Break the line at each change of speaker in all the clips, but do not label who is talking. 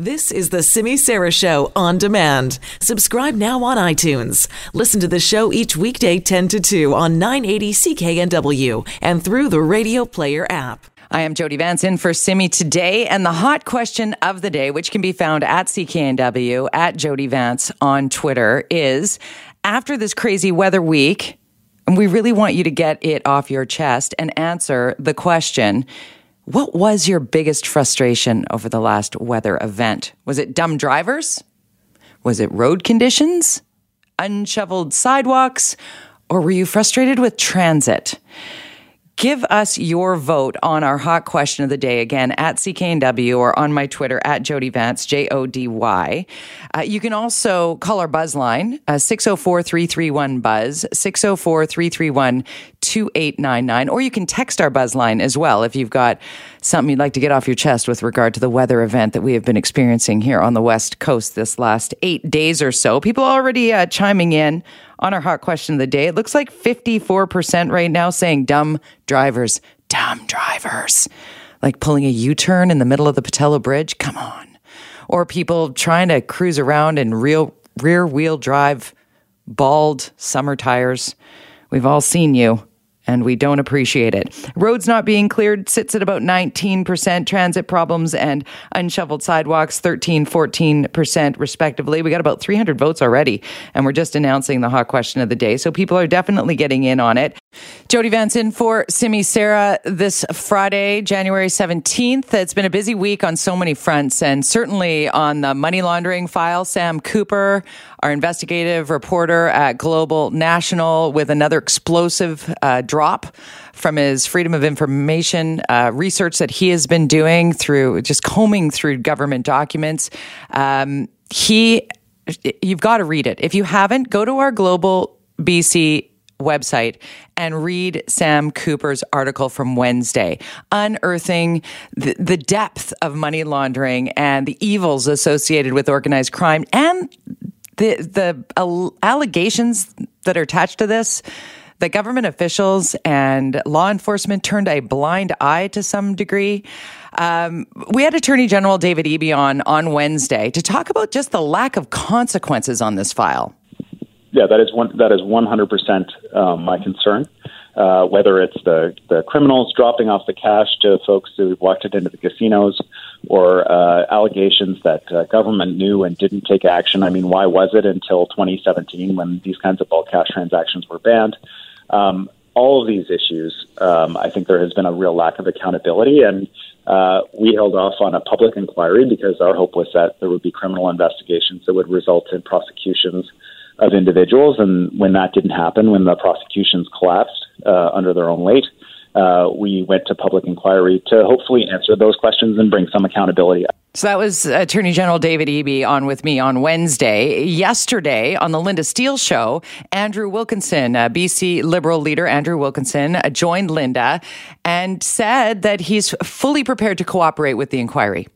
This is the Simi Sara Show on demand. Subscribe now on iTunes. Listen to the show each weekday 10 to 2 on 980 CKNW and through the Radio Player app.
I am Jody Vance in for Simi today, and the hot question of the day, which can be found at CKNW at Jody Vance on Twitter, is after this crazy weather week, and we really want you to get it off your chest and answer the question what was your biggest frustration over the last weather event? Was it dumb drivers? Was it road conditions? Unshoveled sidewalks? Or were you frustrated with transit? Give us your vote on our hot question of the day again at CKNW or on my Twitter at Jody Vance, J O D Y. Uh, you can also call our buzz line, uh, 604 331 Buzz, 604 331 2899, or you can text our buzz line as well if you've got something you'd like to get off your chest with regard to the weather event that we have been experiencing here on the West Coast this last eight days or so. People already uh, chiming in on our hot question of the day. It looks like 54% right now saying dumb drivers, dumb drivers. Like pulling a U turn in the middle of the Pattullo Bridge. Come on. Or people trying to cruise around in real rear wheel drive, bald summer tires. We've all seen you and we don't appreciate it. Roads not being cleared sits at about 19%, transit problems and unshoveled sidewalks 13, 14% respectively. We got about 300 votes already, and we're just announcing the hot question of the day. So people are definitely getting in on it. Jody Vance in for Simi Sara this Friday, January 17th. It's been a busy week on so many fronts, and certainly on the money laundering file, Sam Cooper, our investigative reporter at Global National, with another explosive uh, drop from his Freedom of Information uh, research that he has been doing through just combing through government documents. Um, he, you've got to read it. If you haven't, go to our Global BC website and read Sam Cooper's article from Wednesday, unearthing the, the, depth of money laundering and the evils associated with organized crime and the the allegations that are attached to this that government officials and law enforcement turned a blind eye to some degree. Um, we had Attorney General David Eby on on Wednesday to talk about just the lack of consequences on this file.
Yeah, that is one that is one hundred percent um, my concern. Uh, whether it's the, the criminals dropping off the cash to folks who walked it into the casinos or uh, allegations that uh, government knew and didn't take action. I mean, why was it until 2017 when these kinds of bulk cash transactions were banned? Um, all of these issues, um, I think there has been a real lack of accountability, and uh, we held off on a public inquiry because our hope was that there would be criminal investigations that would result in prosecutions of individuals. And when that didn't happen, when the prosecutions collapsed uh, under their own weight, uh, we went to public inquiry to hopefully answer those questions and bring some accountability.
So that was Attorney General David Eby on with me on Wednesday. Yesterday on the Linda Steele show, Andrew Wilkinson, BC Liberal leader Andrew Wilkinson, uh, joined Linda and said that he's fully prepared to cooperate with the inquiry.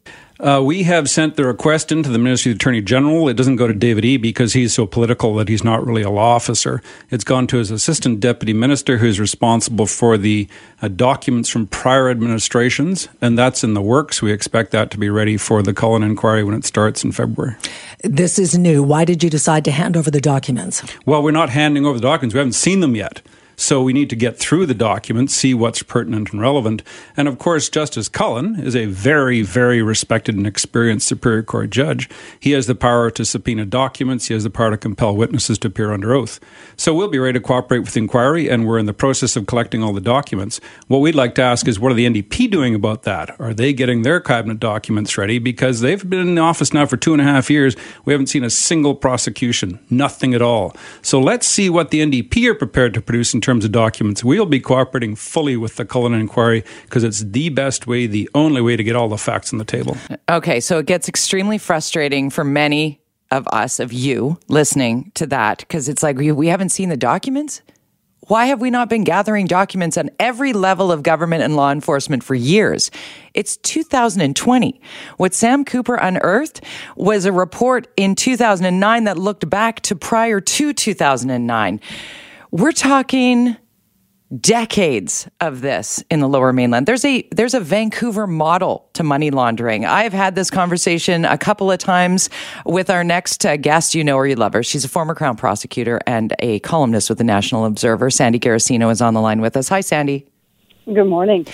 Uh, we have sent the request into the Ministry of the Attorney General. It doesn't go to David E because he's so political that he's not really a law officer. It's gone to his assistant deputy minister, who's responsible for the uh, documents from prior administrations, and that's in the works. We expect that to be ready for the Cullen inquiry when it starts in February.
This is new. Why did you decide to hand over the documents?
Well, we're not handing over the documents. We haven't seen them yet. So we need to get through the documents, see what's pertinent and relevant. And of course, Justice Cullen is a very, very respected and experienced Superior Court judge. He has the power to subpoena documents, he has the power to compel witnesses to appear under oath. So we'll be ready to cooperate with the inquiry, and we're in the process of collecting all the documents. What we'd like to ask is what are the NDP doing about that? Are they getting their cabinet documents ready? Because they've been in the office now for two and a half years. We haven't seen a single prosecution, nothing at all. So let's see what the NDP are prepared to produce in terms of documents. We'll be cooperating fully with the Cullen inquiry because it's the best way, the only way to get all the facts on the table.
Okay, so it gets extremely frustrating for many of us, of you, listening to that because it's like we, we haven't seen the documents. Why have we not been gathering documents on every level of government and law enforcement for years? It's 2020. What Sam Cooper unearthed was a report in 2009 that looked back to prior to 2009. We're talking decades of this in the lower mainland. There's a there's a Vancouver model to money laundering. I've had this conversation a couple of times with our next uh, guest. You know her, you love her. She's a former Crown prosecutor and a columnist with the National Observer. Sandy Garossino is on the line with us. Hi, Sandy.
Good morning.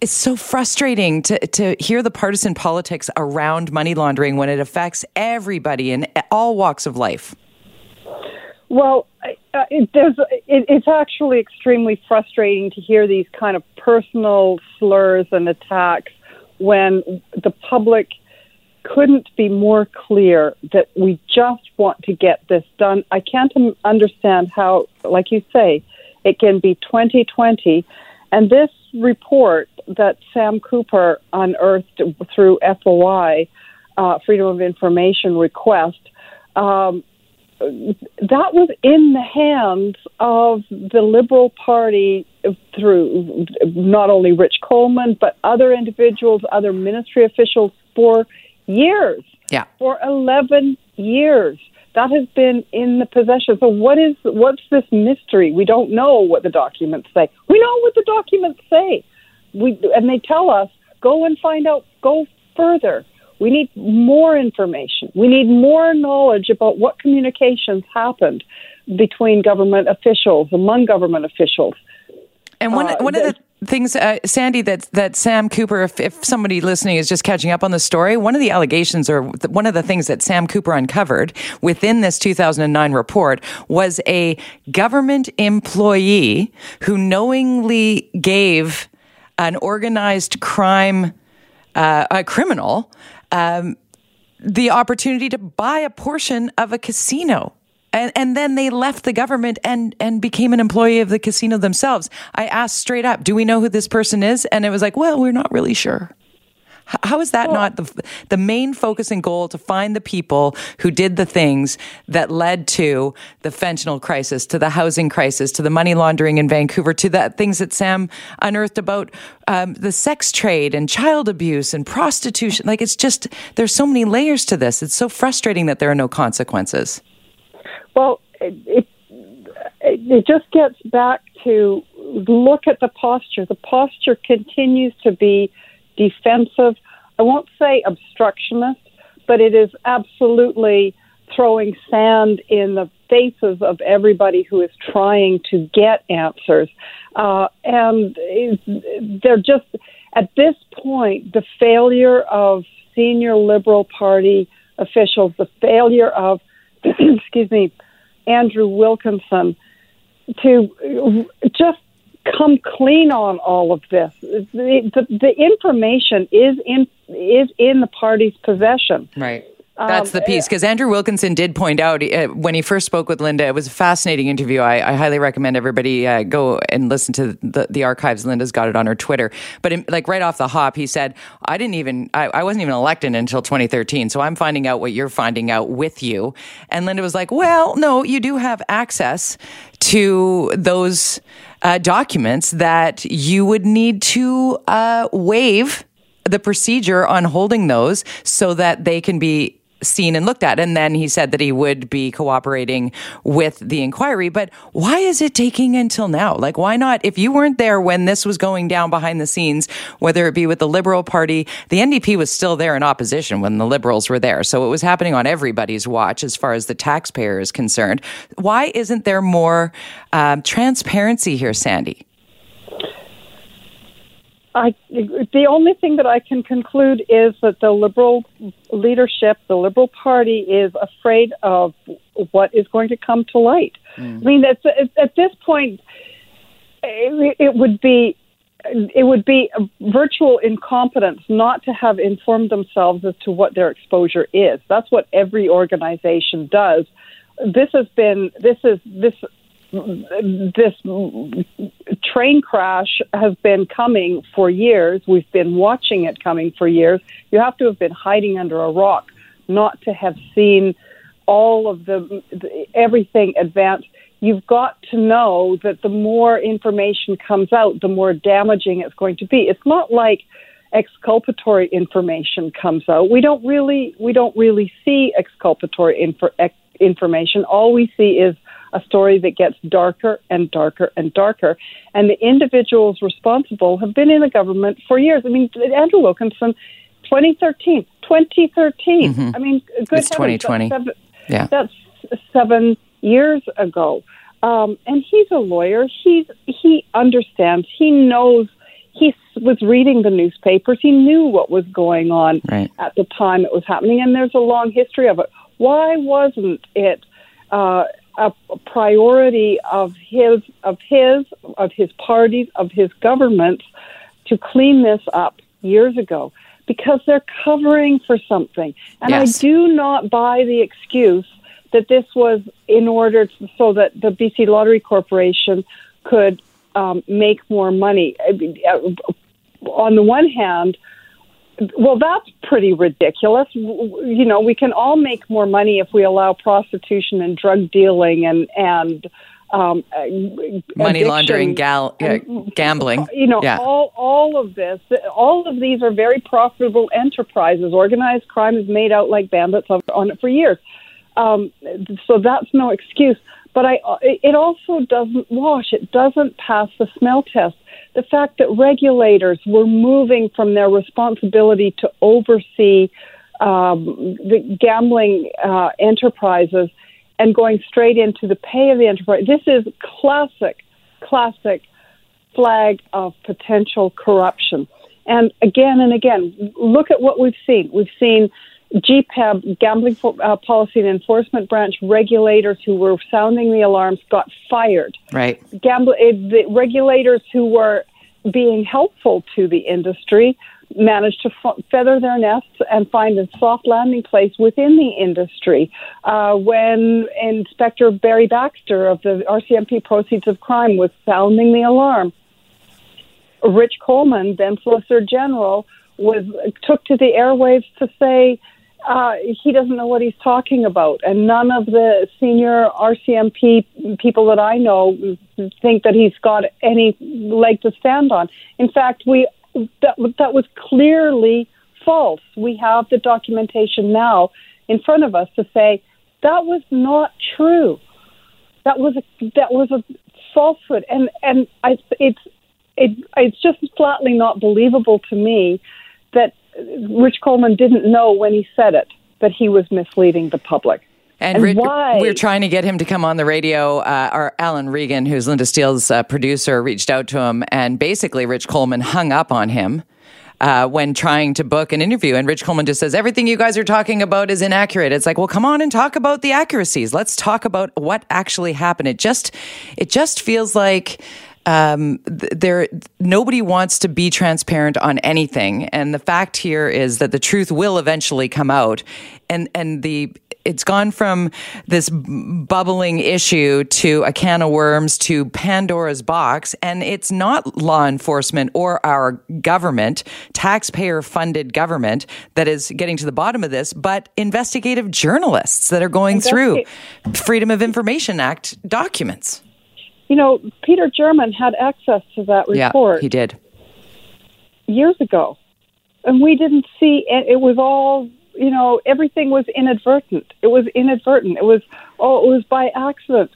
It's so frustrating to, to hear the partisan politics around money laundering when it affects everybody in all walks of life.
Well, uh, it, there's, it, it's actually extremely frustrating to hear these kind of personal slurs and attacks when the public couldn't be more clear that we just want to get this done. I can't understand how, like you say, it can be 2020. And this report that Sam Cooper unearthed through FOI, uh, Freedom of Information request, um, that was in the hands of the Liberal Party through not only Rich Coleman, but other individuals, other ministry officials for years.
Yeah.
For 11 years. That has been in the possession. So what is what's this mystery? We don't know what the documents say. We know what the documents say. We and they tell us go and find out, go further. We need more information. We need more knowledge about what communications happened between government officials, among government officials.
And one, uh, one of the things, uh, Sandy, that that Sam Cooper, if, if somebody listening is just catching up on the story, one of the allegations or one of the things that Sam Cooper uncovered within this 2009 report was a government employee who knowingly gave an organized crime, uh, a criminal, um, the opportunity to buy a portion of a casino. And, and then they left the government and, and became an employee of the casino themselves. I asked straight up, do we know who this person is? And it was like, well, we're not really sure. How is that well, not the the main focus and goal to find the people who did the things that led to the fentanyl crisis, to the housing crisis, to the money laundering in Vancouver, to the things that Sam unearthed about um, the sex trade and child abuse and prostitution? Like it's just there's so many layers to this. It's so frustrating that there are no consequences.
Well, it, it, it just gets back to look at the posture. The posture continues to be defensive. I won't say obstructionist, but it is absolutely throwing sand in the faces of everybody who is trying to get answers. Uh, and they're just, at this point, the failure of senior Liberal Party officials, the failure of, excuse me, Andrew Wilkinson to just come clean on all of this. The, the, the information is in is in the party's possession.
Right. That's the piece because um, Andrew Wilkinson did point out uh, when he first spoke with Linda. It was a fascinating interview. I, I highly recommend everybody uh, go and listen to the, the, archives. Linda's got it on her Twitter. But in, like right off the hop, he said, "I didn't even I, I, wasn't even elected until 2013, so I'm finding out what you're finding out with you." And Linda was like, "Well, no, you do have access to those." Uh, documents that you would need to uh, waive the procedure on holding those so that they can be seen and looked at. And then he said that he would be cooperating with the inquiry. But why is it taking until now? Like, why not? If you weren't there when this was going down behind the scenes, whether it be with the Liberal Party, the NDP was still there in opposition when the Liberals were there. So it was happening on everybody's watch as far as the taxpayer is concerned. Why isn't there more um, transparency here, Sandy?
I, the only thing that I can conclude is that the liberal leadership, the liberal party, is afraid of what is going to come to light. Mm. I mean, it's, at this point, it, it would be it would be a virtual incompetence not to have informed themselves as to what their exposure is. That's what every organization does. This has been this is this this train crash has been coming for years. We've been watching it coming for years. You have to have been hiding under a rock not to have seen all of the, the everything advance. You've got to know that the more information comes out, the more damaging it's going to be. It's not like exculpatory information comes out. We don't really we don't really see exculpatory ex, information. All we see is a story that gets darker and darker and darker. And the individuals responsible have been in the government for years. I mean, Andrew Wilkinson, 2013, 2013. Mm-hmm. I mean, good
it's 2020.
That's seven,
yeah.
That's seven years ago. Um, and he's a lawyer. He's he understands. He knows. He was reading the newspapers. He knew what was going on
right.
at the time it was happening, and there's a long history of it. Why wasn't it uh, a priority of his of his of his parties of his governments to clean this up years ago? Because they're covering for something, and
yes.
I do not buy the excuse that this was in order to, so that the BC Lottery Corporation could um, make more money. On the one hand, well, that's pretty ridiculous. You know, we can all make more money if we allow prostitution and drug dealing and and um,
money laundering, gal- and, gambling.
You know,
yeah.
all all of this, all of these are very profitable enterprises. Organized crime is made out like bandits on it for years. Um, so that's no excuse. But I, it also doesn't wash. It doesn't pass the smell test. The fact that regulators were moving from their responsibility to oversee um, the gambling uh, enterprises and going straight into the pay of the enterprise. This is classic, classic flag of potential corruption. And again and again, look at what we've seen. We've seen GPEB, Gambling uh, Policy and Enforcement Branch regulators who were sounding the alarms got fired.
Right.
Gamble, uh, the regulators who were being helpful to the industry managed to f- feather their nests and find a soft landing place within the industry. Uh, when Inspector Barry Baxter of the RCMP Proceeds of Crime was sounding the alarm, Rich Coleman, then Solicitor General, was took to the airwaves to say uh, he doesn't know what he's talking about. And none of the senior RCMP people that I know think that he's got any leg to stand on. In fact, we that, that was clearly false. We have the documentation now in front of us to say that was not true. That was a, that was a falsehood, and and I, it's it, it's just flatly not believable to me that Rich Coleman didn't know when he said it that he was misleading the public.
And, and we're trying to get him to come on the radio. Uh, our Alan Regan, who's Linda Steele's uh, producer, reached out to him, and basically Rich Coleman hung up on him. Uh, when trying to book an interview. And Rich Coleman just says, everything you guys are talking about is inaccurate. It's like, well, come on and talk about the accuracies. Let's talk about what actually happened. It just, it just feels like um, there nobody wants to be transparent on anything, and the fact here is that the truth will eventually come out, and and the it's gone from this bubbling issue to a can of worms to Pandora's box. And it's not law enforcement or our government, taxpayer funded government, that is getting to the bottom of this, but investigative journalists that are going through Freedom of Information Act documents
you know, Peter German had access to that report.
Yeah, he did.
Years ago. And we didn't see it. It was all, you know, everything was inadvertent. It was inadvertent. It was, oh, it was by accident.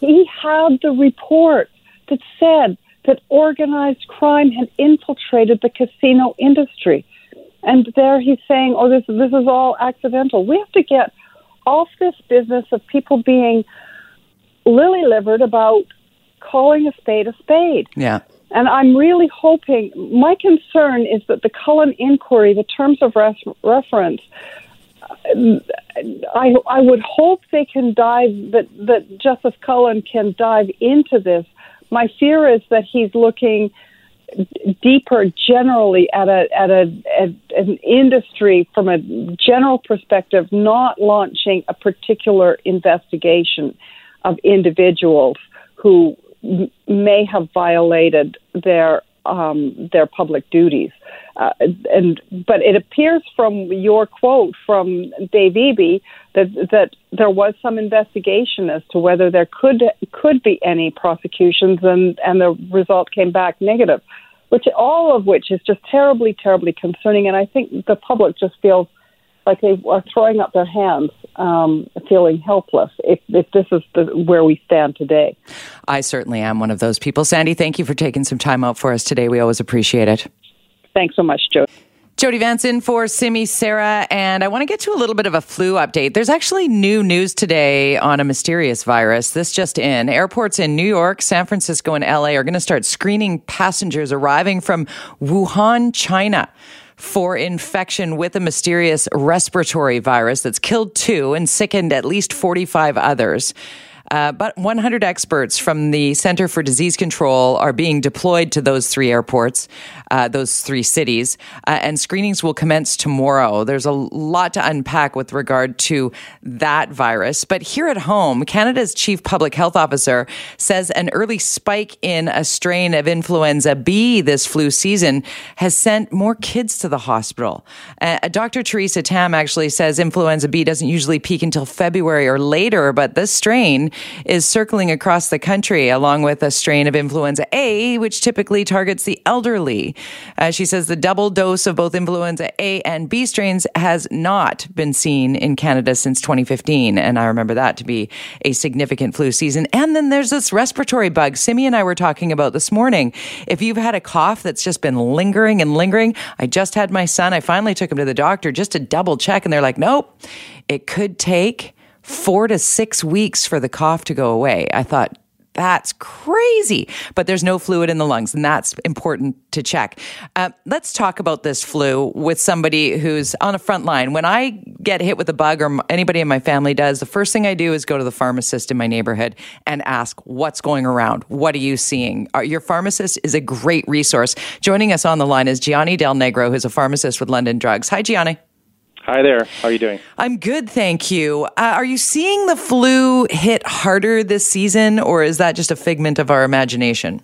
He had the report that said that organized crime had infiltrated the casino industry. And there he's saying, oh, this, this is all accidental. We have to get off this business of people being lily livered about calling a spade a spade.
Yeah.
And I'm really hoping, my concern is that the Cullen inquiry, the terms of res- reference, I, I would hope they can dive, that, that Justice Cullen can dive into this. My fear is that he's looking deeper generally at a at a at an industry from a general perspective, not launching a particular investigation of individuals who may have violated their um, their public duties. Uh, and but it appears from your quote from Dave Eby that that there was some investigation as to whether there could could be any prosecutions, and and the result came back negative, which all of which is just terribly terribly concerning. And I think the public just feels like they are throwing up their hands, um, feeling helpless. If, if this is the, where we stand today,
I certainly am one of those people. Sandy, thank you for taking some time out for us today. We always appreciate it.
Thanks so much, Joe.
Jody Vance in for Simi Sara, and I want to get to a little bit of a flu update. There's actually new news today on a mysterious virus. This just in. Airports in New York, San Francisco, and LA are going to start screening passengers arriving from Wuhan, China for infection with a mysterious respiratory virus that's killed two and sickened at least 45 others. Uh, but 100 experts from the Center for Disease Control are being deployed to those three airports, uh, those three cities, uh, and screenings will commence tomorrow. There's a lot to unpack with regard to that virus. But here at home, Canada's chief public health officer says an early spike in a strain of influenza B this flu season has sent more kids to the hospital. Uh, Dr. Theresa Tam actually says influenza B doesn't usually peak until February or later, but this strain is circling across the country along with a strain of influenza A, which typically targets the elderly. Uh, she says the double dose of both influenza A and B strains has not been seen in Canada since 2015. And I remember that to be a significant flu season. And then there's this respiratory bug Simi and I were talking about this morning. If you've had a cough that's just been lingering and lingering, I just had my son. I finally took him to the doctor just to double check. And they're like, nope, it could take four to six weeks for the cough to go away. I thought, that's crazy. But there's no fluid in the lungs, and that's important to check. Uh, let's talk about this flu with somebody who's on a front line. When I get hit with a bug, or anybody in my family does, the first thing I do is go to the pharmacist in my neighborhood and ask, What's going around? What are you seeing? Your pharmacist is a great resource. Joining us on the line is Gianni Del Negro, who's a pharmacist with London Drugs. Hi, Gianni.
Hi there. How are you doing?
I'm good, thank you. Uh, are you seeing the flu hit harder this season, or is that just a figment of our imagination?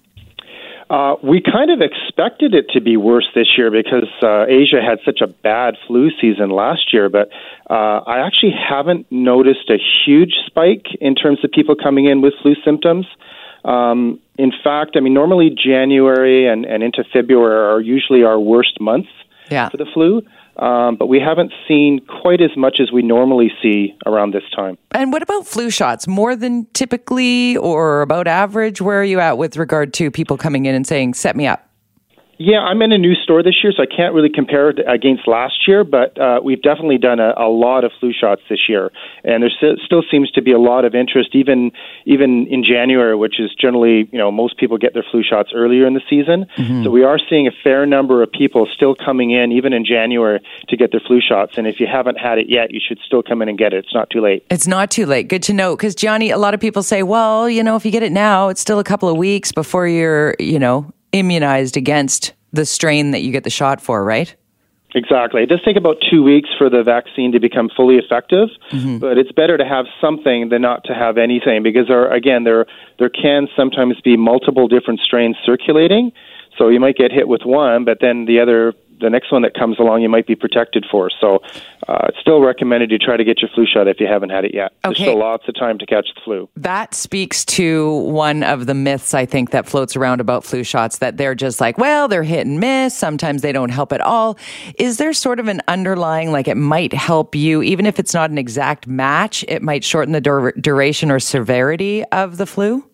Uh, we kind of expected it to be worse this year because uh, Asia had such a bad flu season last year, but uh, I actually haven't noticed a huge spike in terms of people coming in with flu symptoms. Um, in fact, I mean, normally January and, and into February are usually our worst months
yeah.
for the flu. Um, but we haven't seen quite as much as we normally see around this time.
And what about flu shots? More than typically or about average? Where are you at with regard to people coming in and saying, set me up?
Yeah, I'm in a new store this year, so I can't really compare it against last year, but uh, we've definitely done a, a lot of flu shots this year, and there st- still seems to be a lot of interest, even even in January, which is generally you know most people get their flu shots earlier in the season. Mm-hmm. So we are seeing a fair number of people still coming in, even in January, to get their flu shots. And if you haven't had it yet, you should still come in and get it. It's not too late.
It's not too late. Good to know, because Gianni, a lot of people say, well, you know, if you get it now, it's still a couple of weeks before you're, you know, immunized against the strain that you get the shot for, right?
Exactly. It does take about two weeks for the vaccine to become fully effective, mm-hmm. but it's better to have something than not to have anything because, there, again, there there can sometimes be multiple different strains circulating. So you might get hit with one, but then the other the next one that comes along you might be protected for. So uh, it's still recommended you try to get your flu shot if you haven't had it yet. Okay. There's still lots of time to catch the flu.
That speaks to one of the myths I think that floats around about flu shots that they're just like, well, they're hit and miss. Sometimes they don't help at all. Is there sort of an underlying, like it might help you, even if it's not an exact match, it might shorten the dur- duration or severity of the flu?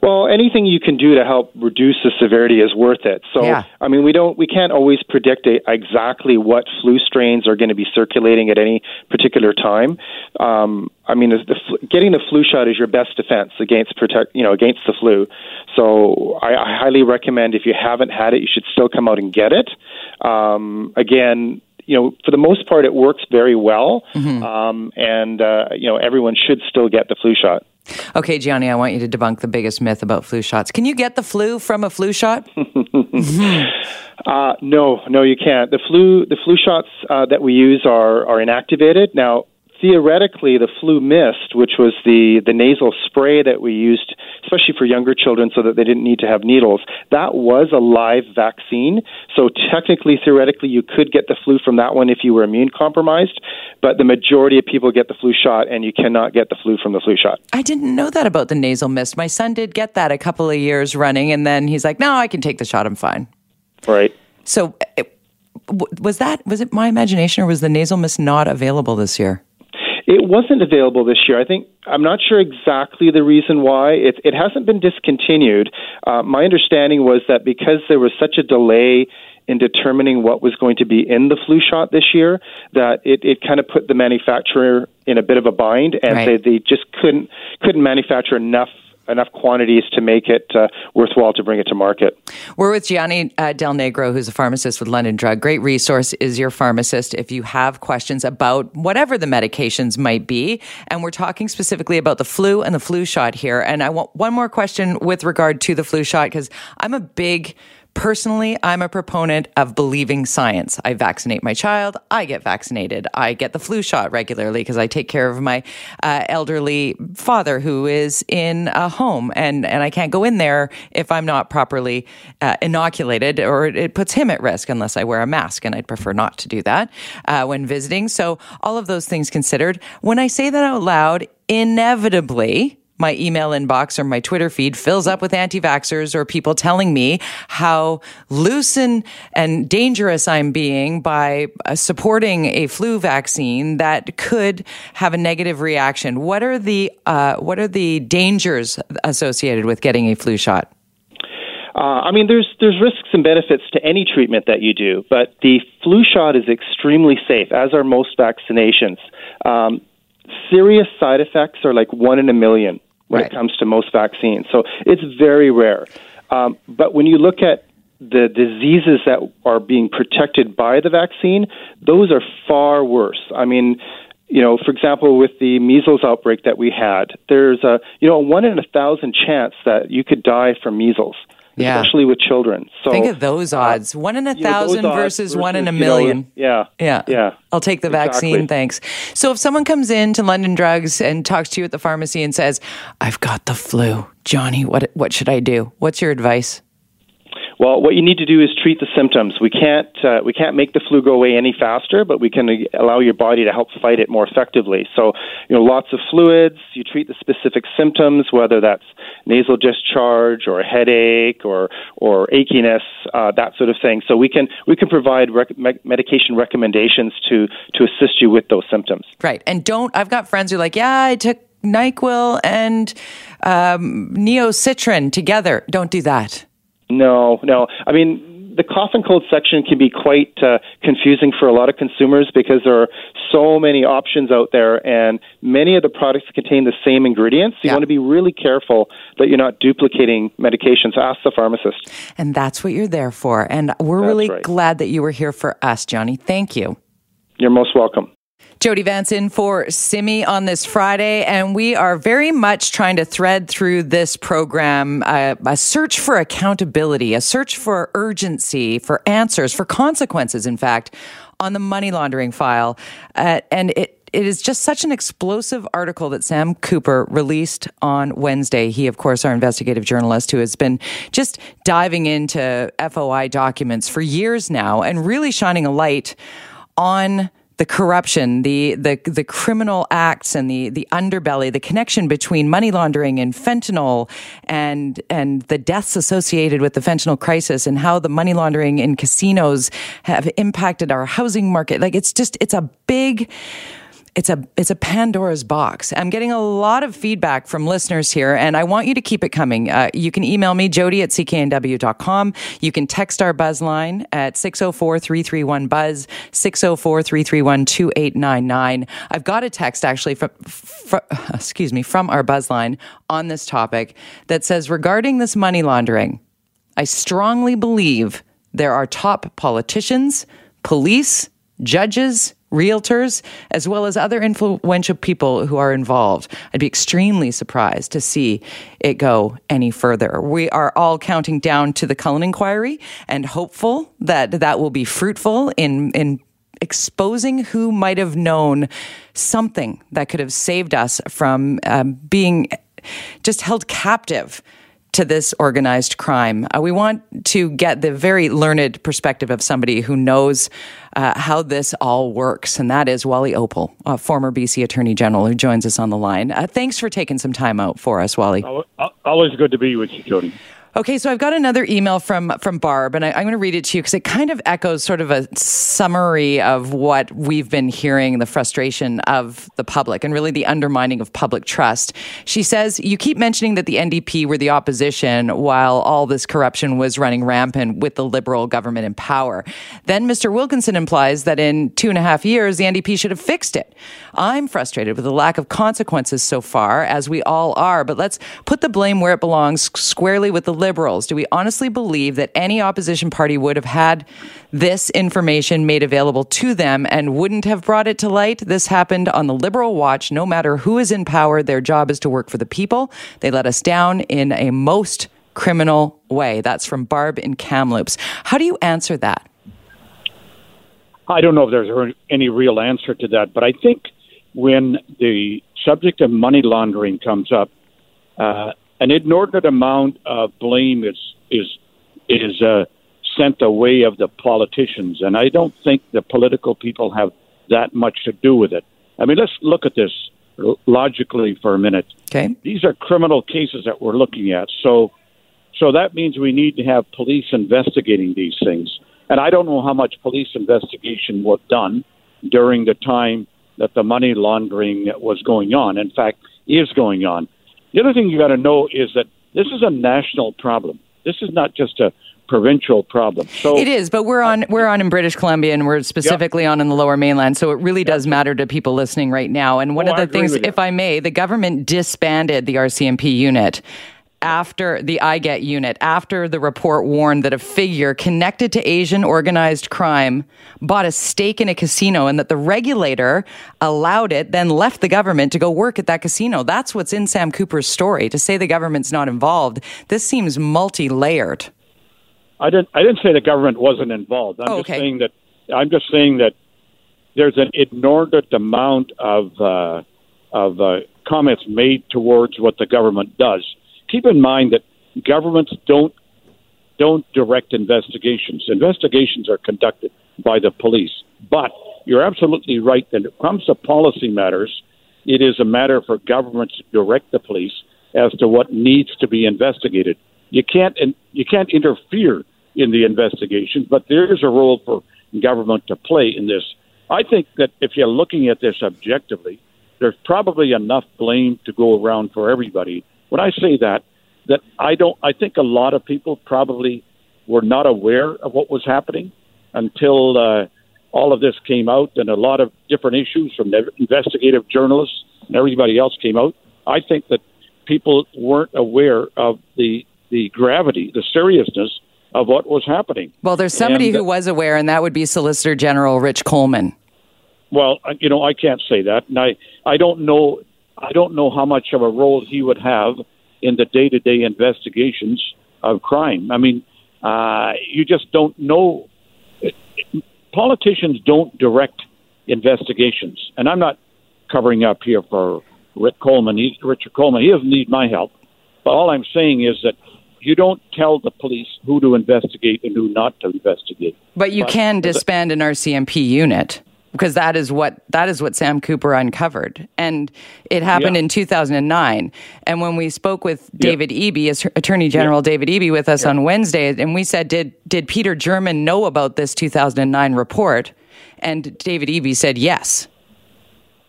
Well, anything you can do to help reduce the severity is worth it. So,
yeah.
I mean, we don't, we can't always predict a, exactly what flu strains are going to be circulating at any particular time. Um, I mean, the, getting the flu shot is your best defense against protect, you know, against the flu. So, I, I highly recommend if you haven't had it, you should still come out and get it. Um, again, you know, for the most part, it works very well, mm-hmm. um, and uh, you know, everyone should still get the flu shot.
Okay, Gianni, I want you to debunk the biggest myth about flu shots. Can you get the flu from a flu shot?
uh, no, no, you can't. The flu, the flu shots uh, that we use are are inactivated. Now, theoretically, the flu mist, which was the, the nasal spray that we used, especially for younger children so that they didn't need to have needles, that was a live vaccine. So technically, theoretically, you could get the flu from that one if you were immune compromised, but the majority of people get the flu shot and you cannot get the flu from the flu shot.
I didn't know that about the nasal mist. My son did get that a couple of years running, and then he's like, no, I can take the shot, I'm fine.
Right.
So, eh, was that was it my imagination or was the nasal mist not available this year?
It wasn't available this year. I think I'm not sure exactly the reason why. It, it hasn't been discontinued. Uh, my understanding was that because there was such a delay in determining what was going to be in the flu shot this year that it, it kind of put the manufacturer in a bit of a bind and right. they, they just couldn't couldn't manufacture enough enough quantities to make it uh, worthwhile to bring it to market.
We're with Gianni uh, Del Negro, who's a pharmacist with London Drug. Great resource is your pharmacist if you have questions about whatever the medications might be. And we're talking specifically about the flu and the flu shot here. And I want one more question with regard to the flu shot because I'm a big Personally, I'm a proponent of believing science. I vaccinate my child. I get vaccinated. I get the flu shot regularly because I take care of my uh, elderly father who is in a home and, and I can't go in there if I'm not properly uh, inoculated or it puts him at risk unless I wear a mask. And I'd prefer not to do that uh, when visiting. So all of those things considered, when I say that out loud, inevitably, my email inbox or my Twitter feed fills up with anti vaxxers or people telling me how loose and, and dangerous I'm being by uh, supporting a flu vaccine that could have a negative reaction. What are the, uh, what are the dangers associated with getting a flu shot?
Uh, I mean, there's there's risks and benefits to any treatment that you do, but the flu shot is extremely safe, as are most vaccinations. Um, serious side effects are like one in a million when right. it comes to most vaccines. So it's very rare. Um, but when you look at the diseases that are being protected by the vaccine, those are far worse. I mean, you know, for example, with the measles outbreak that we had, there's a you know a one in a thousand chance that you could die from measles yeah. especially with children.
So think of those uh, odds: uh, one in a thousand know, versus, versus, one in a million.
You know, yeah,
yeah, yeah. I'll take the exactly. vaccine, thanks. So if someone comes in to London Drugs and talks to you at the pharmacy and says, "I've got the flu, Johnny, what what should I do?" What's your advice?
Well, what you need to do is treat the symptoms. We can't uh, we can't make the flu go away any faster, but we can allow your body to help fight it more effectively. So, you know, lots of fluids. You treat the specific symptoms, whether that's nasal discharge or headache or or achiness, uh, that sort of thing. So we can we can provide rec- medication recommendations to to assist you with those symptoms.
Right, and don't. I've got friends who are like, yeah, I took Nyquil and um, Neocitran together. Don't do that.
No, no. I mean, the cough and cold section can be quite uh, confusing for a lot of consumers because there are so many options out there, and many of the products contain the same ingredients. You yeah. want to be really careful that you're not duplicating medications. Ask the pharmacist.
And that's what you're there for. And we're that's really right. glad that you were here for us, Johnny. Thank you.
You're most welcome.
Jody Vance in for Simi on this Friday, and we are very much trying to thread through this program uh, a search for accountability, a search for urgency, for answers, for consequences, in fact, on the money laundering file. Uh, and it, it is just such an explosive article that Sam Cooper released on Wednesday. He, of course, our investigative journalist who has been just diving into FOI documents for years now and really shining a light on the corruption, the, the, the criminal acts and the, the underbelly, the connection between money laundering and fentanyl and, and the deaths associated with the fentanyl crisis and how the money laundering in casinos have impacted our housing market. Like it's just, it's a big, it's a it's a Pandora's box. I'm getting a lot of feedback from listeners here, and I want you to keep it coming. Uh, you can email me, Jody at cknw.com. You can text our buzz line at 604-331-BUZZ, 604-331-2899. I've got a text actually from, from excuse me, from our buzz line on this topic that says, regarding this money laundering, I strongly believe there are top politicians, police, judges, realtors, as well as other influential people who are involved. I'd be extremely surprised to see it go any further. We are all counting down to the Cullen inquiry and hopeful that that will be fruitful in, in exposing who might have known something that could have saved us from um, being just held captive to this organized crime. Uh, we want to get the very learned perspective of somebody who knows uh, how this all works, and that is Wally Oppal, a former BC Attorney General, who joins us on the line. Uh, thanks for taking some time out for us, Wally.
Always good to be with you, Jody.
Okay, so I've got another email from from Barb, and I, am going to read it to you because it kind of echoes sort of a summary of what we've been hearing, the frustration of the public, and really the undermining of public trust. She says, "You keep mentioning that the NDP were the opposition while all this corruption was running rampant with the Liberal government in power. Then Mr. Wilkinson implies that in two and a half years the NDP should have fixed it. I'm frustrated with the lack of consequences so far, as we all are. But let's put the blame where it belongs, squarely with the." Liberals, do we honestly believe that any opposition party would have had this information made available to them and wouldn't have brought it to light? This happened on the Liberal Watch. No matter who is in power, their job is to work for the people. They let us down in a most criminal way. That's from Barb in Kamloops. How do you answer that?
I don't know if there's any real answer to that, but I think when the subject of money laundering comes up, uh, an inordinate amount of blame is is is uh, sent the way of the politicians, and I don't think the political people have that much to do with it. I mean, let's look at this logically for a minute.
Okay,
these are criminal cases that we're looking at, so so that means we need to have police investigating these things. And I don't know how much police investigation was done during the time that the money laundering was going on. In fact, is going on. The other thing you got to know is that this is a national problem. This is not just a provincial problem. So
it is, but we're on we're on in British Columbia and we're specifically on in the Lower Mainland, so it really does matter to people listening right now. And one
oh,
of the things, if I may, the government disbanded the RCMP unit after the IGET unit, after the report warned that a figure connected to Asian organized crime bought a stake in a casino and that the regulator allowed it, then left the government to go work at that casino. That's what's in Sam Cooper's story. To say the government's not involved, this seems multi layered.
I didn't. I didn't say the government wasn't involved. I'm
oh,
just saying that. I'm just saying that there's an inordinate amount of uh, of uh, comments made towards what the government does keep in mind that governments don't don't direct investigations. Investigations are conducted by the police. But you're absolutely right that when it comes to policy matters, it is a matter for governments to direct the police as to what needs to be investigated. You can't you can't interfere in the investigation, but there is a role for government to play in this. I think that if you're looking at this objectively, there's probably enough blame to go around for everybody when I say that, that I don't, I think a lot of people probably were not aware of what was happening until uh, all of this came out, and a lot of different issues from investigative journalists and everybody else came out. I think that people weren't aware of the the gravity, the seriousness of what was happening.
Well, there's somebody and, who was aware, and that would be Solicitor General Rich Coleman.
Well, you know, I can't say that, and I I don't know I don't know how much of a role he would have in the day to day investigations of crime. I mean, uh, you just don't know. Politicians don't direct investigations, and I'm not covering up here for Rick Coleman. He, Richard Coleman. He doesn't need my help. But all I'm saying is that you don't tell the police who to investigate and who not to investigate.
But you but can disband an RCMP unit because that is what that is what Sam Cooper uncovered, and it happened yeah. in 2009. And when we spoke with David yeah. Eby, as Attorney General. David Eby, with us on Wednesday, and we said, "Did did Peter German know about this 2009 report?" And David Eby said, "Yes."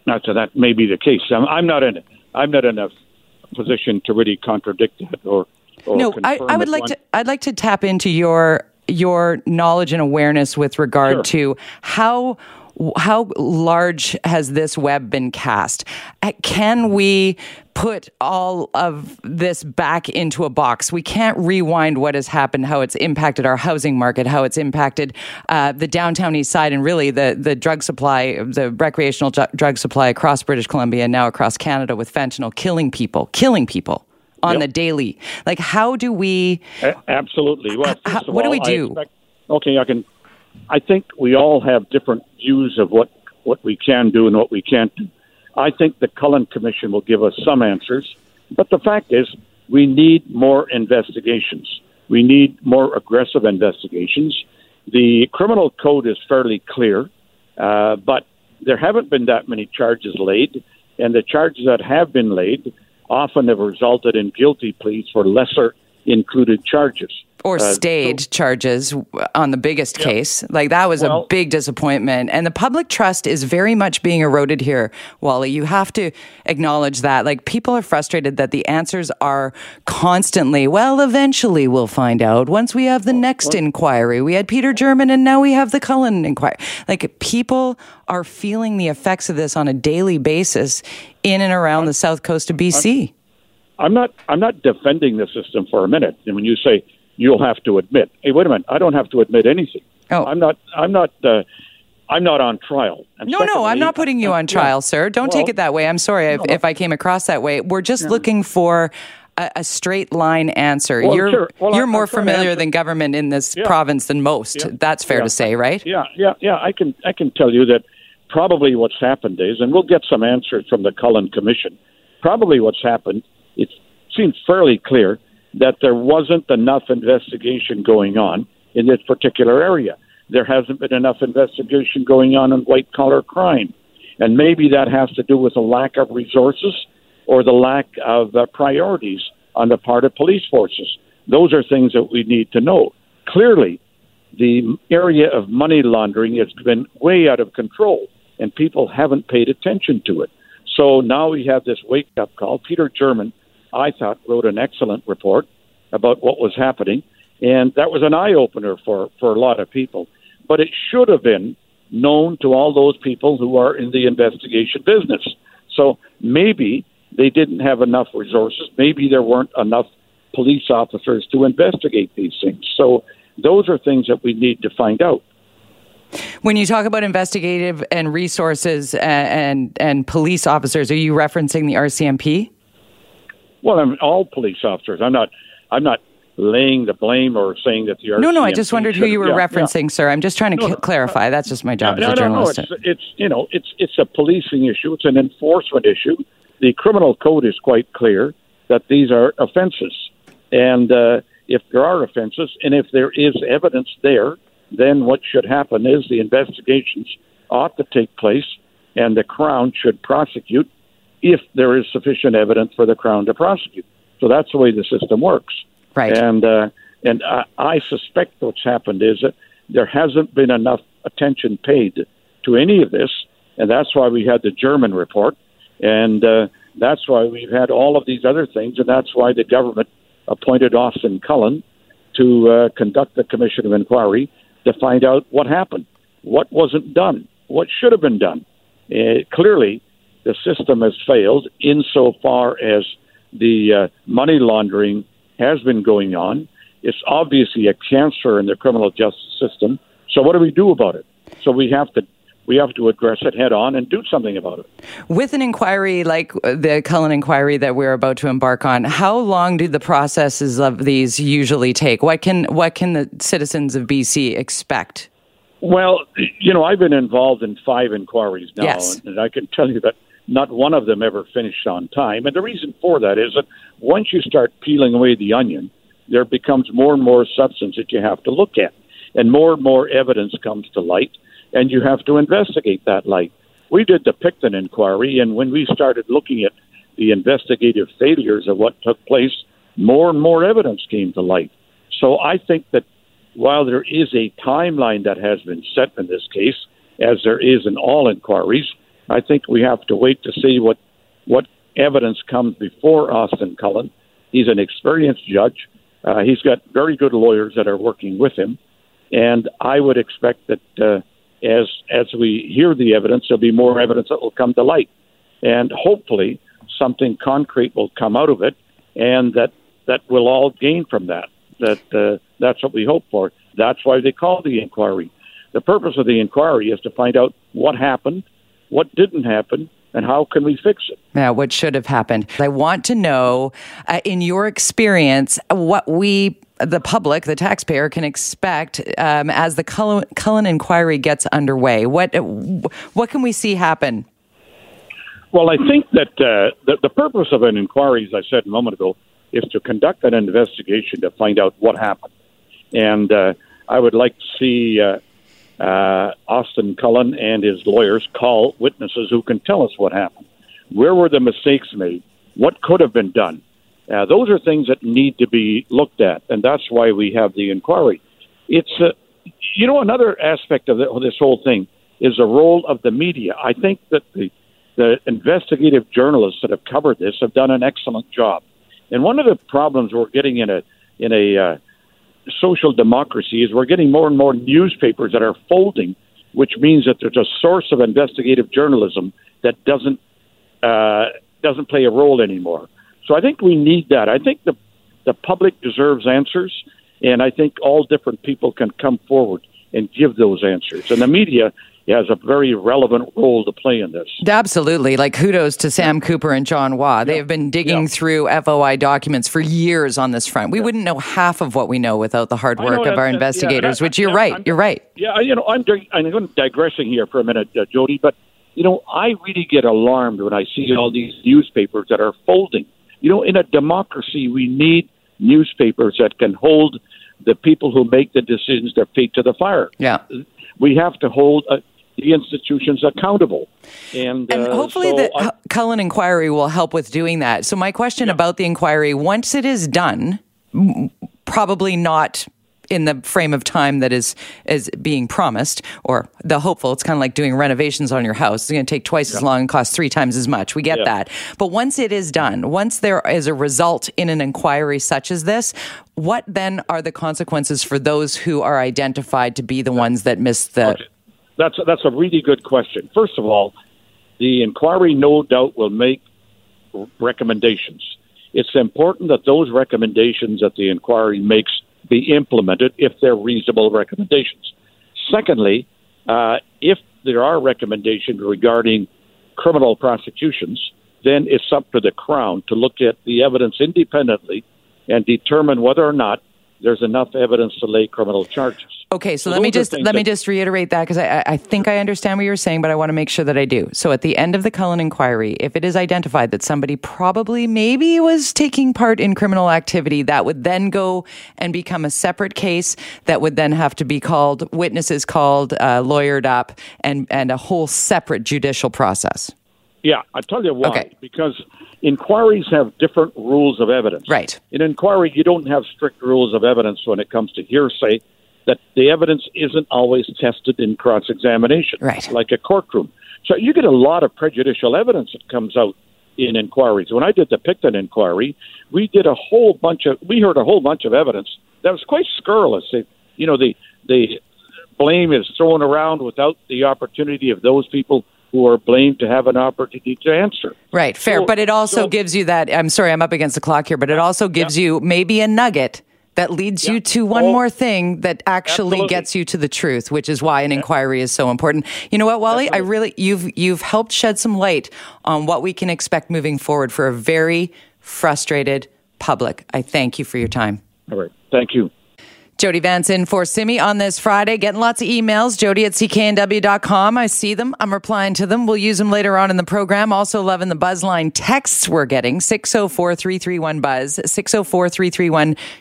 Now, so that may be the case. I'm, I'm not in I'm not in a position to really contradict that or. or
no, I, I would like one. to. I'd like to tap into your your knowledge and awareness with regard sure. to how how large has this web been cast? Uh, can we put all of this back into a box? We can't rewind what has happened, how it's impacted our housing market, how it's impacted uh, the downtown east side, and really the, the drug supply, the recreational ju- drug supply across British Columbia and now across Canada with fentanyl killing people, killing people on yep. the daily. Like, how do we?
A- absolutely. Well,
how, what
all,
do we do?
Expect, okay, I can I think we all have different views of what, what we can do and what we can't do. I think the Cullen Commission will give us some answers, but the fact is, we need more investigations. We need more aggressive investigations. The criminal code is fairly clear, uh, but there haven't been that many charges laid, and the charges that have been laid often have resulted in guilty pleas for lesser included charges.
Or
Uh,
stayed charges on the biggest case. Like that was a big disappointment. And the public trust is very much being eroded here, Wally. You have to acknowledge that. Like people are frustrated that the answers are constantly, well, eventually we'll find out. Once we have the next inquiry, we had Peter German and now we have the Cullen inquiry. Like people are feeling the effects of this on a daily basis in and around the south coast of BC.
I'm not I'm not defending the system for a minute. And when you say you'll have to admit, hey, wait a minute, I don't have to admit anything.
Oh.
I'm not I'm not uh, I'm not on trial. And
No, no, I'm not putting you on
Yeah.
trial, sir. Don't take it that way. I'm sorry if, if I came across that way. We're just looking for a, a straight line answer.
Well,
you're
sure. Well,
you're
I'm-
more
I'm
familiar than government in this
Yeah.
province than most.
Yeah.
That's fair
Yeah.
to say, right?
Yeah, yeah, yeah. I can I can tell you that probably what's happened is, and we'll get some answers from the Cullen Commission. Probably what's happened, it seems fairly clear that there wasn't enough investigation going on in this particular area. There hasn't been enough investigation going on in white collar crime, and maybe that has to do with a lack of resources or the lack of uh, priorities on the part of police forces. Those are things that we need to know. Clearly, the area of money laundering has been way out of control, and people haven't paid attention to it. So now we have this wake up call. Peter German, I thought, wrote an excellent report about what was happening, and that was an eye opener for, for a lot of people. But it should have been known to all those people who are in the investigation business. So maybe they didn't have enough resources. Maybe there weren't enough police officers to investigate these things. So those are things that we need to find out.
When you talk about investigative and resources and, and and police officers, are you referencing the RCMP?
Well, I'm all police officers. I'm not. I'm not laying the blame or saying that the RCMP
No, no. I just wondered who you were
yeah, yeah.
referencing, sir. I'm just trying to
No,
c- clarify. That's just my job
no,
as a
no, no, it's, it's you know it's it's a policing issue. It's an enforcement issue. The criminal code is quite clear that these are offences, and uh, if there are offences, and if there is evidence there, then what should happen is the investigations ought to take place, and the crown should prosecute if there is sufficient evidence for the crown to prosecute. So that's the way the system works.
Right.
And uh, and I, I suspect what's happened is that there hasn't been enough attention paid to any of this, and that's why we had the German report, and uh, that's why we've had all of these other things, and that's why the government appointed Austin Cullen to uh, conduct the commission of inquiry to find out what happened, what wasn't done, what should have been done. Uh, clearly, the system has failed insofar as the uh, money laundering has been going on. It's obviously a cancer in the criminal justice system. So what do we do about it? So we have to we have to address it head on and do something about it.
With an inquiry like the Cullen inquiry that we're about to embark on, how long do the processes of these usually take? What can what can the citizens of BC expect?
Well, you know, I've been involved in five inquiries now,
Yes.
and I can tell you that not one of them ever finished on time. And the reason for that is that once you start peeling away the onion, there becomes more and more substance that you have to look at, and more and more evidence comes to light, and you have to investigate that light. We did the Picton inquiry, and when we started looking at the investigative failures of what took place, more and more evidence came to light. So I think that while there is a timeline that has been set in this case, as there is in all inquiries, I think we have to wait to see what what evidence comes before Austin Cullen. He's an experienced judge. Uh, he's got very good lawyers that are working with him, and I would expect that uh, as as we hear the evidence, there'll be more evidence that will come to light, and hopefully something concrete will come out of it, and that that we'll all gain from that. That uh, that's what we hope for. That's why they call the inquiry. The purpose of the inquiry is to find out what happened, what didn't happen, and how can we fix it.
Yeah, what should have happened? I want to know, uh, in your experience, what we, the public, the taxpayer, can expect um, as the Cullen, Cullen inquiry gets underway. What what can we see happen?
Well, I think that uh, the, the purpose of an inquiry, as I said a moment ago, is to conduct an investigation to find out what happened. And uh, I would like to see uh, Austin Cullen and his lawyers call witnesses who can tell us what happened. Where were the mistakes made? What could have been done? Uh, those are things that need to be looked at, and that's why we have the inquiry. It's, uh, you know, another aspect of this whole thing is the role of the media. I think that the the investigative journalists that have covered this have done an excellent job. And one of the problems we're getting in a in a uh, social democracy is we're getting more and more newspapers that are folding, which means that there's a source of investigative journalism that doesn't uh, doesn't play a role anymore. So I think we need that. I think the the public deserves answers, and I think all different people can come forward and give those answers. And the media has a very relevant role to play in this.
Absolutely. Like kudos to Sam Cooper and John Waugh. They have been digging
Yeah.
through FOI documents for years on this front. We wouldn't know half of what we know without the hard work of our investigators, which you're
yeah,
right.
I'm-
You're right.
Yeah, you know, I'm dig- I'm going digressing here for a minute, uh, Jody, but you know, I really get alarmed when I see all these newspapers that are folding. You know, in a democracy, we need newspapers that can hold the people who make the decisions their feet to the fire.
Yeah.
We have to hold the institutions accountable, and,
And
uh,
hopefully
so
the
I-
Cullen inquiry will help with doing that. So my question about the inquiry, once it is done, probably not in the frame of time that is is being promised or the hopeful. It's kind of like doing renovations on your house. It's going to take twice as long and cost three times as much. We get
Yeah.
that. But once it is done once there is a result in an inquiry such as this what then are the consequences for those who are identified to be the ones that missed the
Okay. That's that's a really good question. First of all, the inquiry no doubt will make recommendations. It's important that those recommendations that the inquiry makes be implemented if they're reasonable recommendations. Secondly, uh, if there are recommendations regarding criminal prosecutions, then it's up to the Crown to look at the evidence independently and determine whether or not there's enough evidence to lay criminal charges.
Okay, so,
So
let me just let me just reiterate that because I, I I think I understand what you're saying, but I want to make sure that I do. So at the end of the Cullen inquiry, if it is identified that somebody probably maybe was taking part in criminal activity, that would then go and become a separate case that would then have to be called witnesses called, uh, lawyered up, and and a whole separate judicial process.
Yeah, I tell you why.
Okay.
Because inquiries have different rules of evidence.
Right.
In inquiry, you don't have strict rules of evidence when it comes to hearsay. That the evidence isn't always tested in cross examination,
Right.
Like a courtroom. So you get a lot of prejudicial evidence that comes out in inquiries. When I did the Picton inquiry, we did a whole bunch of we heard a whole bunch of evidence that was quite scurrilous. It, you know, the the blame is thrown around without the opportunity of those people who are blamed to have an opportunity to answer.
Right, fair.
So-
but it also
so-
gives you that. I'm sorry, I'm up against the clock here, but it also gives you maybe a nugget that leads you to one
Oh,
more thing that actually
absolutely.
gets you to the truth, which is why an inquiry is so important. You know what, Wally? I really you've you've helped shed some light on what we can expect moving forward for a very frustrated public. I thank you for your time.
All right. Thank you.
Jody Vance in for Simi on this Friday. Getting lots of emails. Jody at cknw.com. I see them. I'm replying to them. We'll use them later on in the program. Also loving the Buzzline texts we're getting. 604-331-BUZZ.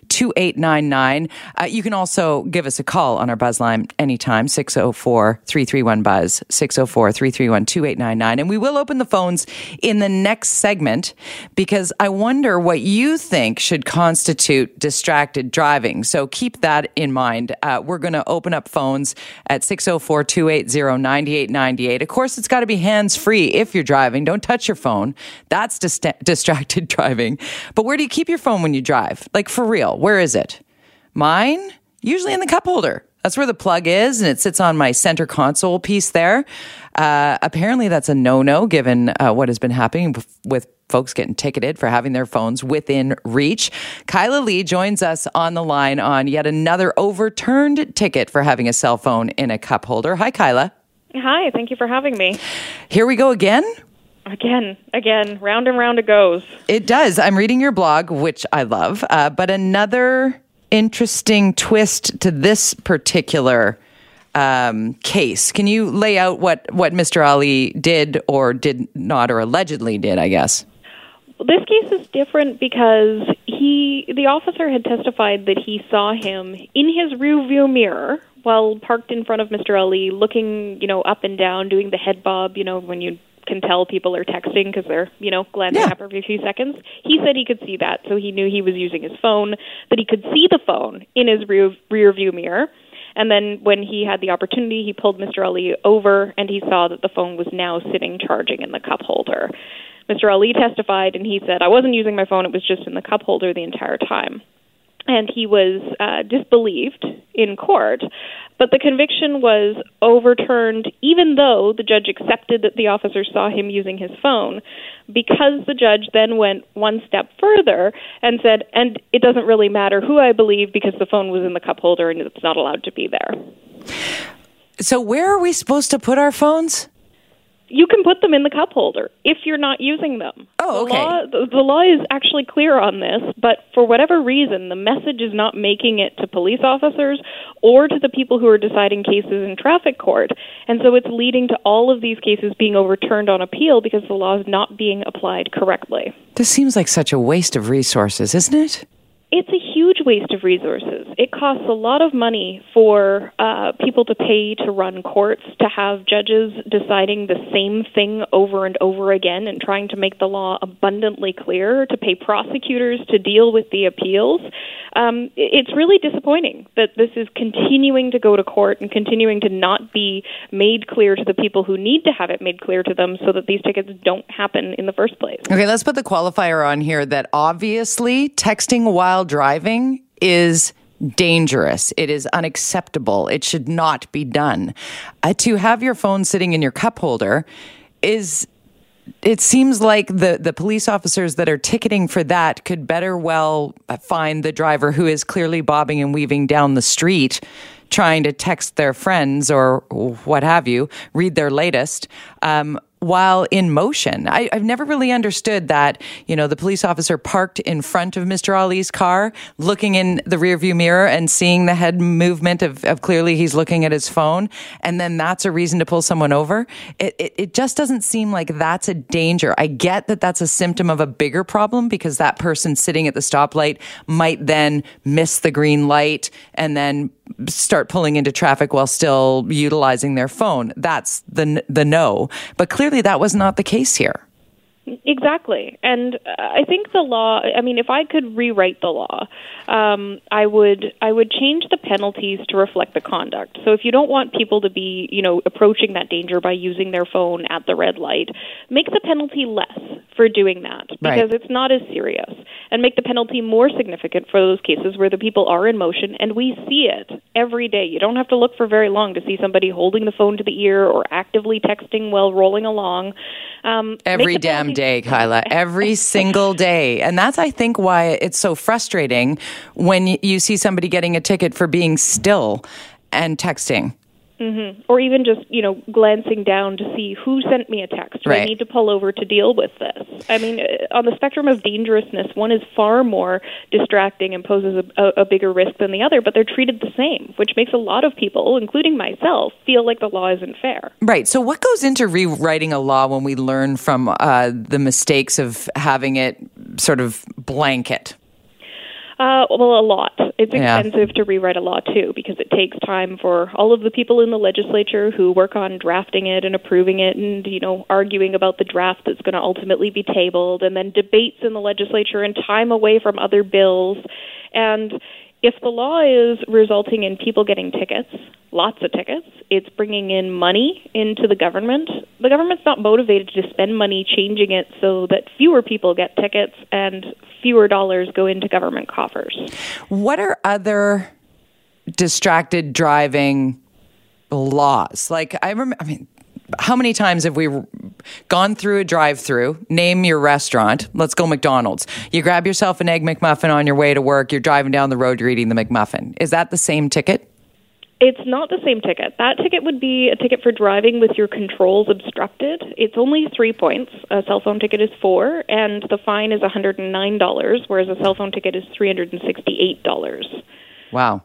604-331-2899. Uh, you can also give us a call on our Buzzline anytime. 604-331-BUZZ. 604-331-2899. And we will open the phones in the next segment because I wonder what you think should constitute distracted driving. So keep that in mind. Uh, we're going to open up phones at 604 280 9898. Of course, it's got to be hands free if you're driving. Don't touch your phone. That's dis- distracted driving. But where do you keep your phone when you drive? Like for real, where is it? Mine? Usually in the cup holder. That's where the plug is, and it sits on my center console piece there. Uh, apparently, that's a no no given uh, what has been happening with folks getting ticketed for having their phones within reach. Kyla Lee joins us on the line on yet another overturned ticket for having a cell phone in a cup holder. Hi, Kyla.
Hi, thank you for having me.
Here we go again.
Again, again, round and round it goes.
It does. I'm reading your blog, which I love, uh, but another interesting twist to this particular um, case. Can you lay out what, what Mr. Ali did or did not, or allegedly did, I guess?
This case is different because he, the officer, had testified that he saw him in his rear view mirror while parked in front of Mr. Ali, looking, you know, up and down, doing the head bob, you know, when you can tell people are texting because they're, you know, glancing
Yeah.
up every few seconds. He said he could see that, so he knew he was using his phone, that he could see the phone in his rear, rear view mirror. And then when he had the opportunity, he pulled Mr. Ali over and he saw that the phone was now sitting charging in the cup holder. Mr. Ali testified and he said, I wasn't using my phone, it was just in the cup holder the entire time and he was uh, disbelieved in court. But the conviction was overturned, even though the judge accepted that the officer saw him using his phone, because the judge then went one step further and said, and it doesn't really matter who I believe because the phone was in the cup holder and it's not allowed to be there.
So where are we supposed to put our phones?
You can put them in the cup holder if you're not using them.
Oh, okay.
The law, the, the law is actually clear on this, but for whatever reason, the message is not making it to police officers or to the people who are deciding cases in traffic court. And so it's leading to all of these cases being overturned on appeal because the law is not being applied correctly.
This seems like such a waste of resources, isn't it?
It's a huge waste of resources. It costs a lot of money for uh, people to pay to run courts, to have judges deciding the same thing over and over again and trying to make the law abundantly clear, to pay prosecutors to deal with the appeals. Um, it's really disappointing that this is continuing to go to court and continuing to not be made clear to the people who need to have it made clear to them so that these tickets don't happen in the first place.
Okay, let's put the qualifier on here that obviously texting while driving is dangerous. It is unacceptable. It should not be done. Uh, to have your phone sitting in your cup holder is it seems like the, the police officers that are ticketing for that could better well find the driver who is clearly bobbing and weaving down the street trying to text their friends or what have you, read their latest. Um, while in motion. I, I've never really understood that, you know, the police officer parked in front of Mr. Ali's car, looking in the rearview mirror and seeing the head movement of, of clearly he's looking at his phone. And then that's a reason to pull someone over. It, it, it just doesn't seem like that's a danger. I get that that's a symptom of a bigger problem because that person sitting at the stoplight might then miss the green light and then start pulling into traffic while still utilizing their phone. That's the the no. But clearly that was not the case here.
Exactly. And uh, I think the law, I mean, if I could rewrite the law, um, I would I would change the penalties to reflect the conduct. So if you don't want people to be, you know, approaching that danger by using their phone at the red light, make the penalty less for doing that because
Right.
it's not as serious. And make the penalty more significant for those cases where the people are in motion and we see it every day. You don't have to look for very long to see somebody holding the phone to the ear or actively texting while rolling along. Um,
Every damn
penalty-
day, Kyla. Every single day. And that's, I think, why it's so frustrating when you see somebody getting a ticket for being still and texting.
Or even just you know glancing down to see who sent me a text. Do I need to pull over to deal with this? I mean, uh, on the spectrum of dangerousness, one is far more distracting and poses a, a, a bigger risk than the other, but they're treated the same, which makes a lot of people, including myself, feel like the law isn't fair.
Right. So, what goes into rewriting a law when we learn from uh, the mistakes of having it sort of blanket?
Uh, well, a lot. It's
Yeah.
expensive to rewrite a law too because it takes time for all of the people in the legislature who work on drafting it and approving it, and you know, arguing about the draft that's going to ultimately be tabled, and then debates in the legislature and time away from other bills. And if the law is resulting in people getting tickets, lots of tickets, it's bringing in money into the government. The government's not motivated to spend money changing it so that fewer people get tickets and fewer dollars go into government coffers.
What are other distracted driving laws? Like, I remember, I mean, how many times have we gone through a drive through? Name your restaurant. Let's go McDonald's. You grab yourself an Egg McMuffin on your way to work. You're driving down the road, you're eating the McMuffin. Is that the same ticket?
It's not the same ticket. That ticket would be a ticket for driving with your controls obstructed. It's only three points. A cell phone ticket is four, and the fine is $109, whereas a cell phone ticket is $368.
Wow.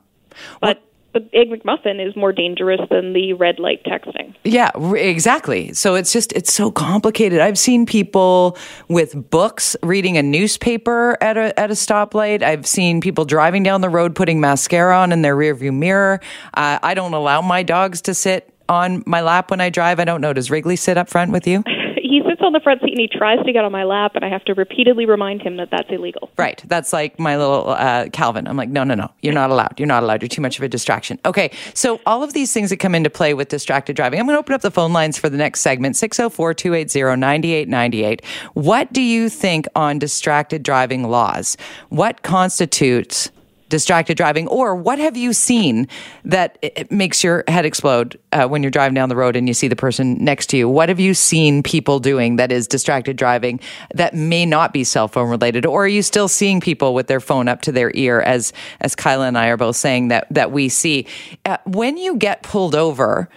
But the Egg McMuffin is more dangerous than the red light texting.
Yeah, exactly. So it's just it's so complicated. I've seen people with books reading a newspaper at a at a stoplight. I've seen people driving down the road putting mascara on in their rearview mirror. Uh, I don't allow my dogs to sit on my lap when I drive. I don't know. Does Wrigley sit up front with you?
on the front seat and he tries to get on my lap, and I have to repeatedly remind him that that's illegal.
Right. That's like my little uh, Calvin. I'm like, no, no, no. You're not allowed. You're not allowed. You're too much of a distraction. Okay. So all of these things that come into play with distracted driving. I'm going to open up the phone lines for the next segment 604 280 9898. What do you think on distracted driving laws? What constitutes distracted driving, or what have you seen that makes your head explode uh, when you're driving down the road and you see the person next to you? What have you seen people doing that is distracted driving that may not be cell phone related, or are you still seeing people with their phone up to their ear, as as Kyla and I are both saying that that we see uh, when you get pulled over?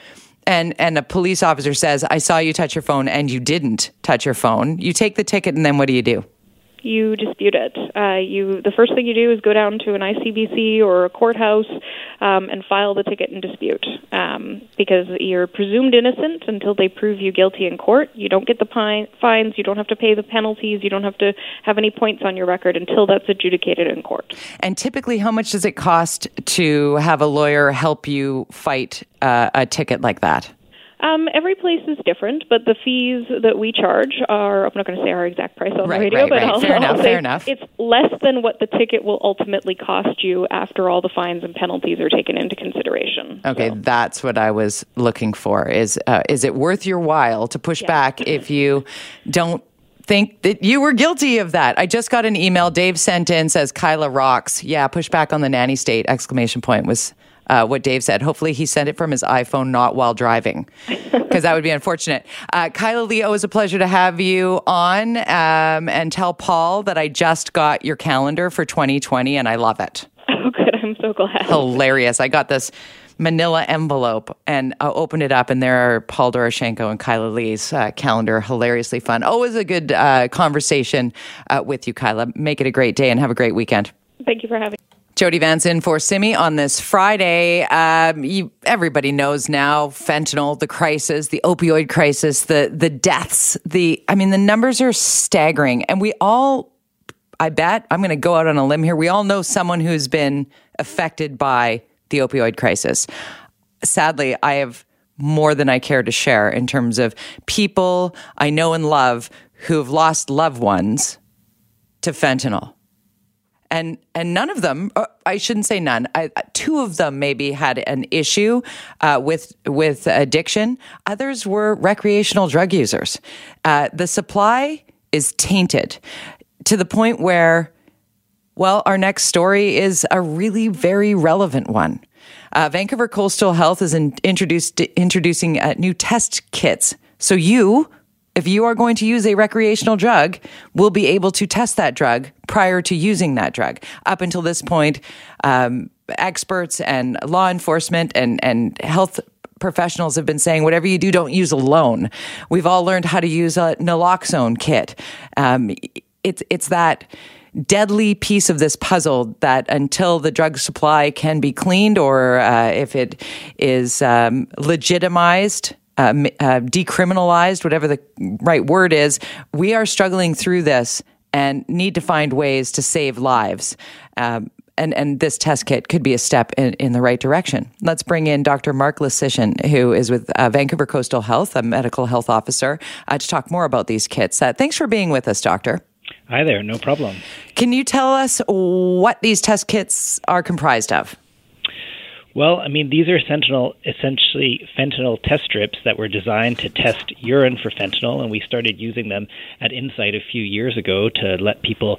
and and a police officer says, "I saw you touch your phone and you didn't touch your phone." You take the ticket and then what do you do?
You dispute it. Uh, you the first thing you do is go down to an ICBC or a courthouse um, and file the ticket in dispute um, because you're presumed innocent until they prove you guilty in court. You don't get the pine, fines. You don't have to pay the penalties. You don't have to have any points on your record until that's adjudicated in court.
And typically, how much does it cost to have a lawyer help you fight uh, a ticket like that?
Um, every place is different, but the fees that we charge are, I'm not going to say our exact price on
right,
the radio,
right,
but
right.
I'll,
fair
I'll
enough,
say
fair enough.
it's less than what the ticket will ultimately cost you after all the fines and penalties are taken into consideration.
Okay,
So-
that's what I was looking for. Is uh, is it worth your while to push
Yeah.
back if you don't think that you were guilty of that? I just got an email. Dave sent in says Kyla rocks. Yeah, push back on the nanny state! Exclamation point was. Uh, what Dave said. Hopefully, he sent it from his iPhone, not while driving, because that would be unfortunate. Uh, Kyla Lee, always a pleasure to have you on. Um, and tell Paul that I just got your calendar for 2020 and I love it
Oh, good. I'm so glad.
hilarious. I got this manila envelope and I opened it up, and there are Paul Doroshenko and Kyla Lee's uh, calendar. Hilariously fun. Always a good uh, conversation uh, with you, Kyla. Make it a great day and have a great weekend.
Thank you for having
Jody Vance in for Simi on this Friday. Um, you, everybody knows now fentanyl, the crisis, the opioid crisis, the the deaths. The I mean, the numbers are staggering, and we all. I bet I'm going to go out on a limb here. We all know someone who's been affected by the opioid crisis. Sadly, I have more than I care to share in terms of people I know and love who have lost loved ones to fentanyl and and none of them uh, i shouldn't say none. I, two of them maybe had an issue uh, with with addiction. Others were recreational drug users. Uh, the supply is tainted to the point where well our next story is a really very relevant one. Uh, vancouver coastal health is in, introduced introducing uh, new test kits. So you if you are going to use a recreational drug, we'll be able to test that drug prior to using that drug. Up until this point, um, experts and law enforcement and, and health professionals have been saying whatever you do, don't use alone. We've all learned how to use a naloxone kit. Um, it's it's that deadly piece of this puzzle that until the drug supply can be cleaned or uh, if it is um, legitimized uh, uh, decriminalized, whatever the right word is, we are struggling through this and need to find ways to save lives. Um, and, and this test kit could be a step in, in the right direction. Let's bring in Dr. Mark Lysyshyn, who is with uh, Vancouver Coastal Health, a medical health officer, uh, to talk more about these kits. Uh, thanks for being with us, Doctor.
Hi there, no problem.
Can you tell us what these test kits are comprised of?
Well, I mean, these are fentanyl, essentially fentanyl test strips that were designed to test urine for fentanyl, and we started using them at Insite a few years ago to let people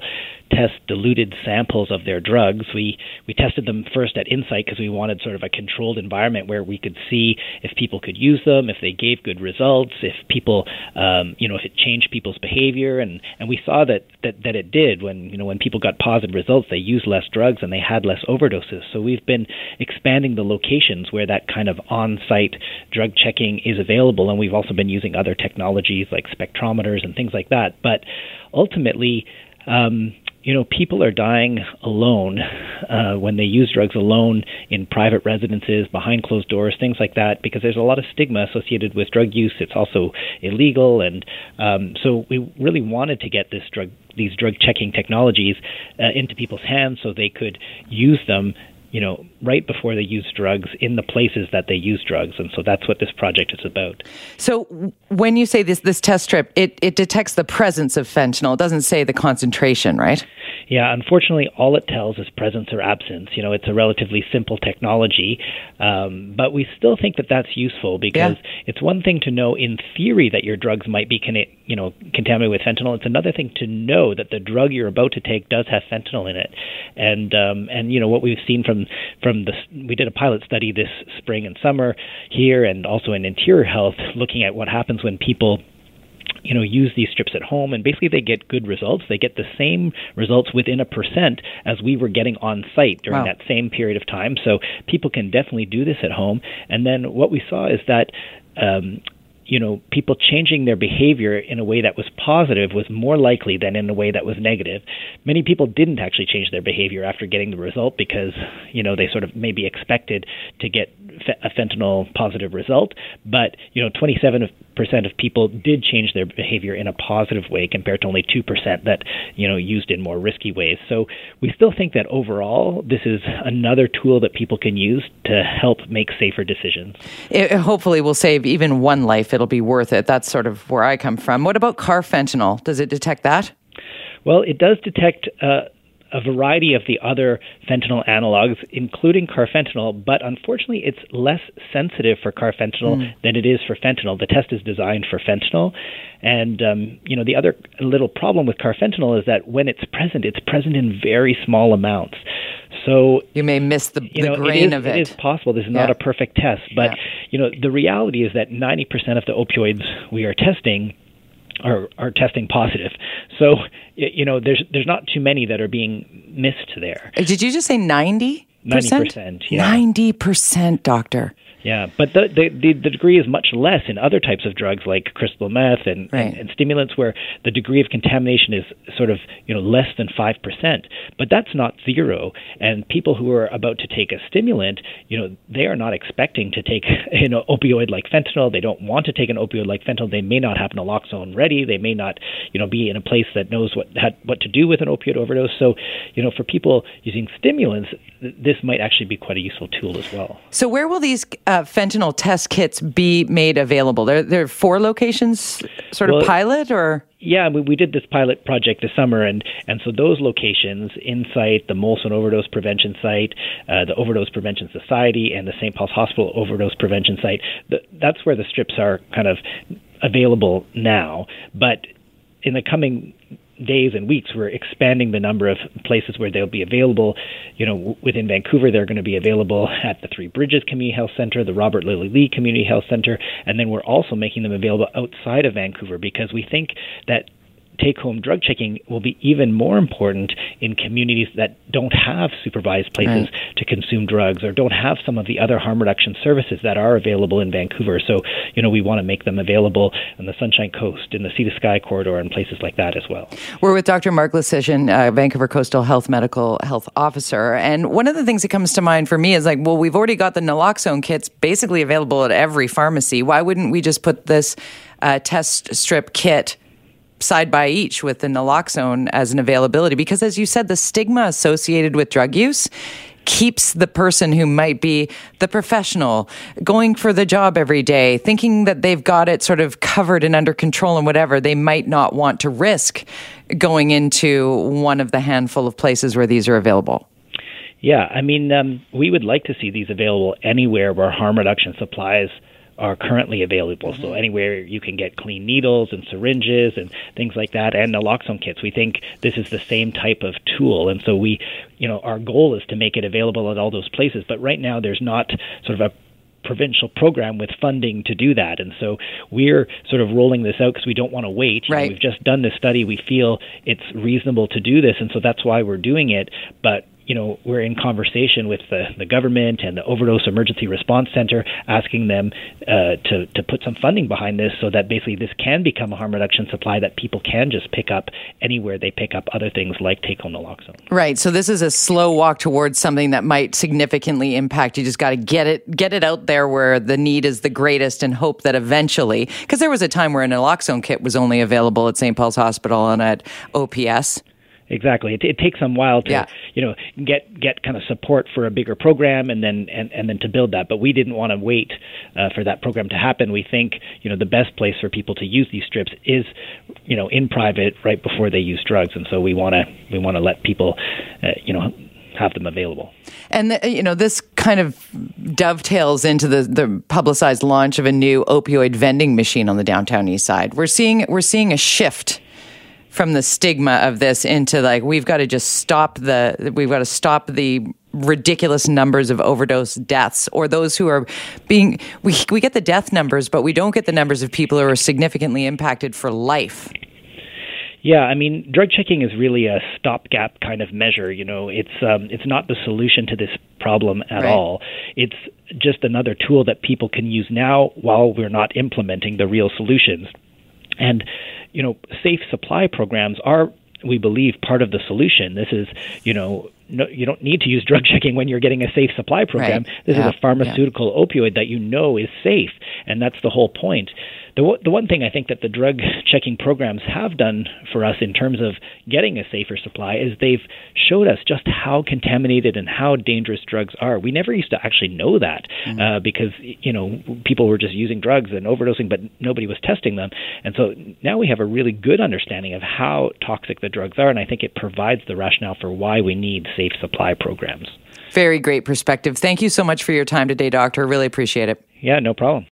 test diluted samples of their drugs. We we tested them first at Insite because we wanted sort of a controlled environment where we could see if people could use them, if they gave good results, if people, um, you know, if it changed people's behavior, and and we saw that that that it did. When you know when people got positive results, they used less drugs and they had less overdoses. So we've been expanding the locations where that kind of on-site drug checking is available, and we've also been using other technologies like spectrometers and things like that. But ultimately. Um, you know, people are dying alone uh, when they use drugs alone in private residences, behind closed doors, things like that, because there's a lot of stigma associated with drug use. It's also illegal, and um, so we really wanted to get this drug, these drug checking technologies, uh, into people's hands so they could use them you know, right before they use drugs in the places that they use drugs. And so that's what this project is about.
So when you say this this test strip, it, it detects the presence of fentanyl. It doesn't say the concentration, right?
Yeah, unfortunately, all it tells is presence or absence. You know, it's a relatively simple technology, um, but we still think that that's useful because yeah. it's one thing to know in theory that your drugs might be, con- you know, contaminated with fentanyl. It's another thing to know that the drug you're about to take does have fentanyl in it. And um, and you know what we've seen from from the we did a pilot study this spring and summer here, and also in Interior Health, looking at what happens when people you know use these strips at home and basically they get good results they get the same results within a percent as we were getting on site during wow. that same period of time so people can definitely do this at home and then what we saw is that um, you know, people changing their behavior in a way that was positive was more likely than in a way that was negative. Many people didn't actually change their behavior after getting the result because, you know, they sort of maybe expected to get a fentanyl positive result, but, you know, 27% of people did change their behavior in a positive way compared to only 2% that, you know, used in more risky ways. So we still think that overall this is another tool that people can use to help make safer decisions.
It hopefully will save even one life it'll be worth it. That's sort of where I come from. What about carfentanil? Does it detect that?
Well, it does detect uh, a variety of the other fentanyl analogs, including carfentanil, but unfortunately, it's less sensitive for carfentanil mm. than it is for fentanyl. The test is designed for fentanyl, and um, you know the other little problem with carfentanil is that when it's present, it's present in very small amounts. So
you may miss the,
you know,
grain
it is,
of it.
It is possible. This is yeah. not a perfect test, but yeah. you know the reality is that 90% of the opioids we are testing are are testing positive. So you know, there's there's not too many that are being missed there.
Did you just say ninety?
Ninety percent. Yeah.
Ninety percent, doctor.
Yeah, but the, the, the degree is much less in other types of drugs like crystal meth and, right. and, and stimulants, where the degree of contamination is sort of you know less than five percent. But that's not zero. And people who are about to take a stimulant, you know, they are not expecting to take you know opioid like fentanyl. They don't want to take an opioid like fentanyl. They may not have naloxone ready. They may not you know be in a place that knows what what to do with an opioid overdose. So, you know, for people using stimulants, this might actually be quite a useful tool as well.
So, where will these uh, fentanyl test kits be made available? There, there are four locations, sort of pilot, or
yeah, we, we did this pilot project this summer, and and so those locations, Insite, the Molson Overdose Prevention Site, uh, the Overdose Prevention Society, and the St. Paul's Hospital Overdose Prevention Site, the, that's where the strips are kind of available now. But in the coming days and weeks, we're expanding the number of places where they'll be available. You know, within Vancouver, they're going to be available at the Three Bridges Community Health Center, the Robert Lily Lee Community Health Center, and then we're also making them available outside of Vancouver because we think that take home drug checking will be even more important in communities that don't have supervised places right. to consume drugs or don't have some of the other harm reduction services that are available in Vancouver. So, you know, we want to make them available on the Sunshine Coast, in the Sea to Sky corridor, and places like that as well.
We're with Dr. Mark Lysyshyn, uh, Vancouver Coastal Health Medical Health Officer. And one of the things that comes to mind for me is like, well, we've already got the naloxone kits basically available at every pharmacy. Why wouldn't we just put this uh, test strip kit side by each with the naloxone as an availability because as you said the stigma associated with drug use keeps the person who might be the professional going for the job every day thinking that they've got it sort of covered and under control and whatever. They might not want to risk going into one of the handful of places where these are available.
Yeah i mean um, we would like to see these available anywhere where harm reduction supplies are currently available. Mm-hmm. So anywhere you can get clean needles and syringes and things like that, and naloxone kits. We think this is the same type of tool, and so we, you know, our goal is to make it available at all those places. But right now, there's not sort of a provincial program with funding to do that. And so we're sort of rolling this out because we don't want to wait.
right.
Know, we've just done this study. We feel it's reasonable to do this. And so that's why we're doing it. But you know, we're in conversation with the, the government and the Overdose Emergency Response Center, asking them uh, to to put some funding behind this, so that basically this can become a harm reduction supply that people can just pick up anywhere they pick up other things like take home naloxone.
Right. So this is a slow walk towards something that might significantly impact. You just got to get it get it out there where the need is the greatest, and hope that eventually, because there was a time where a naloxone kit was only available at St. Paul's Hospital and at OPS
Exactly. It, it takes some while to
Yeah.
you know get get kind of support for a bigger program and then and, and then to build that. But we didn't want to wait uh, for that program to happen. We think you know the best place for people to use these strips is you know in private right before they use drugs, and so we want to we want to let people uh, you know have them available.
And the, you know, this kind of dovetails into the, the publicized launch of a new opioid vending machine on the downtown east side. We're seeing we're seeing a shift from the stigma of this into like we've got to just stop the we've got to stop the ridiculous numbers of overdose deaths or those who are being we we get the death numbers but we don't get the numbers of people who are significantly impacted for life.
Yeah, I mean, drug checking is really a stopgap kind of measure. You know, it's um, it's not the solution to this problem at
Right.
all. It's just another tool that people can use now while we're not implementing the real solutions. And you know, safe supply programs are, we believe, part of the solution. This is, you know. No, you don't need to use drug checking when you're getting a safe supply program.
Right.
This
Yeah.
is a pharmaceutical opioid that you know is safe, and that's the whole point. The, one- the one thing I think that the drug checking programs have done for us in terms of getting a safer supply is they've showed us just how contaminated and how dangerous drugs are. We never used to actually know that uh, because you know people were just using drugs and overdosing, but nobody was testing them. And so now we have a really good understanding of how toxic the drugs are, and I think it provides the rationale for why we need safe supply programs.
Very great perspective. Thank you so much for your time today, doctor. Really appreciate it.
Yeah, no problem.